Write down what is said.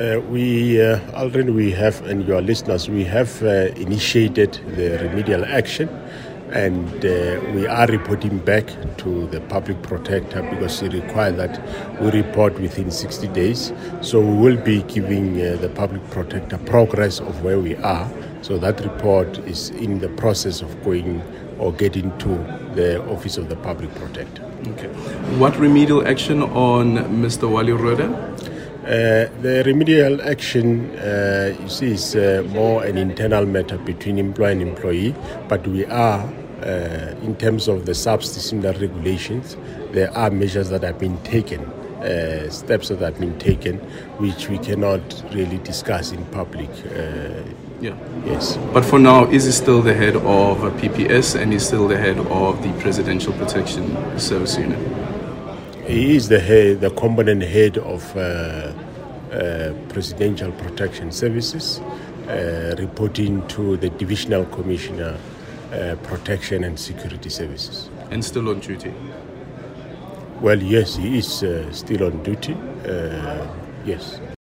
Uh, we uh, already we have, and your listeners, we have uh, initiated the remedial action, and uh, we are reporting back to the public protector because we require that we report within 60 days. So we will be giving uh, the public protector progress of where we are. So that report is in the process of going or getting to the office of the public protector. Okay. What remedial action on Mr. Wally Rhoode? Uh, the remedial action, uh, you see, is uh, more an internal matter between employer and employee, but we are, uh, in terms of the SAPS disciplinary regulations, there are measures that have been taken, uh, steps that have been taken, which we cannot really discuss in public. Uh, Yeah. yes. But for now, is he still the head of PPS and he's still the head of the Presidential Protection Service Unit? He is the head, the component head of uh, uh, Presidential Protection Services, uh, reporting to the Divisional Commissioner, uh, Protection and Security Services. And still on duty? Well, yes, he is uh, still on duty. Uh, yes.